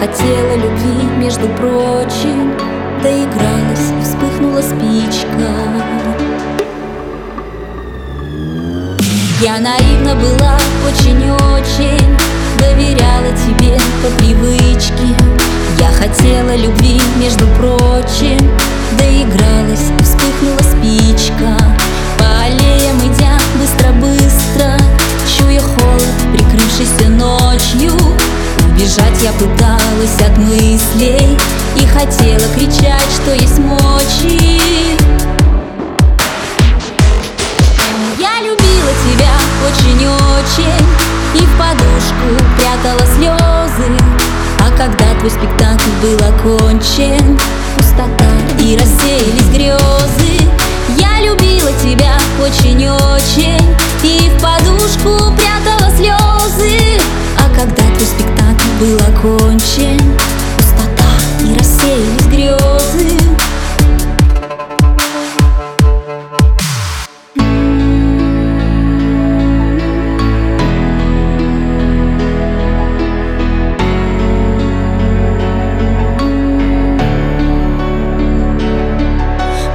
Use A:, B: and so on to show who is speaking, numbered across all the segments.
A: хотела любви, между прочим. Доигралась, вспыхнула спичка. Я наивна была очень-очень. Доверяла тебе по привычке. Я хотела любви, между прочим мыслей И хотела кричать, что есть мочи. Я любила тебя очень-очень И в подушку прятала слезы. А когда твой спектакль был окончен Пустота и рассеялись грезы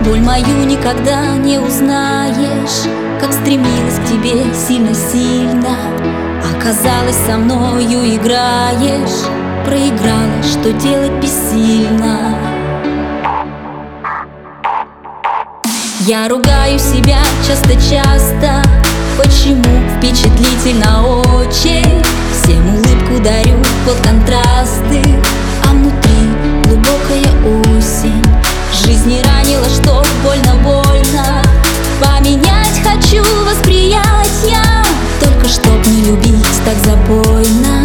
A: Боль мою никогда не узнаешь Как стремилась к тебе сильно-сильно. Оказалось, со мною играешь Проиграла, что делать бессильно. Я ругаю себя часто-часто. Почему впечатлительно очень Жизнь не ранила, что больно-больно Поменять хочу восприятия Только чтоб не любить так забойно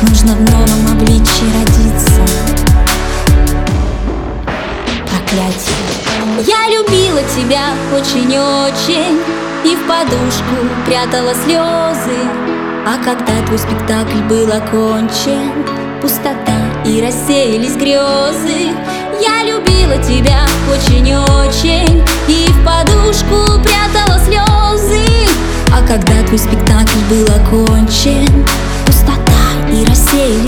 A: Нужно в новом обличье родиться. Проклятие. Я любила тебя очень-очень И в подушку прятала слезы. А когда твой спектакль был окончен Пустота и рассеялись грезы Я любила тебя очень-очень И в подушку прятала слезы. А когда твой спектакль был окончен Пустота и рассеялись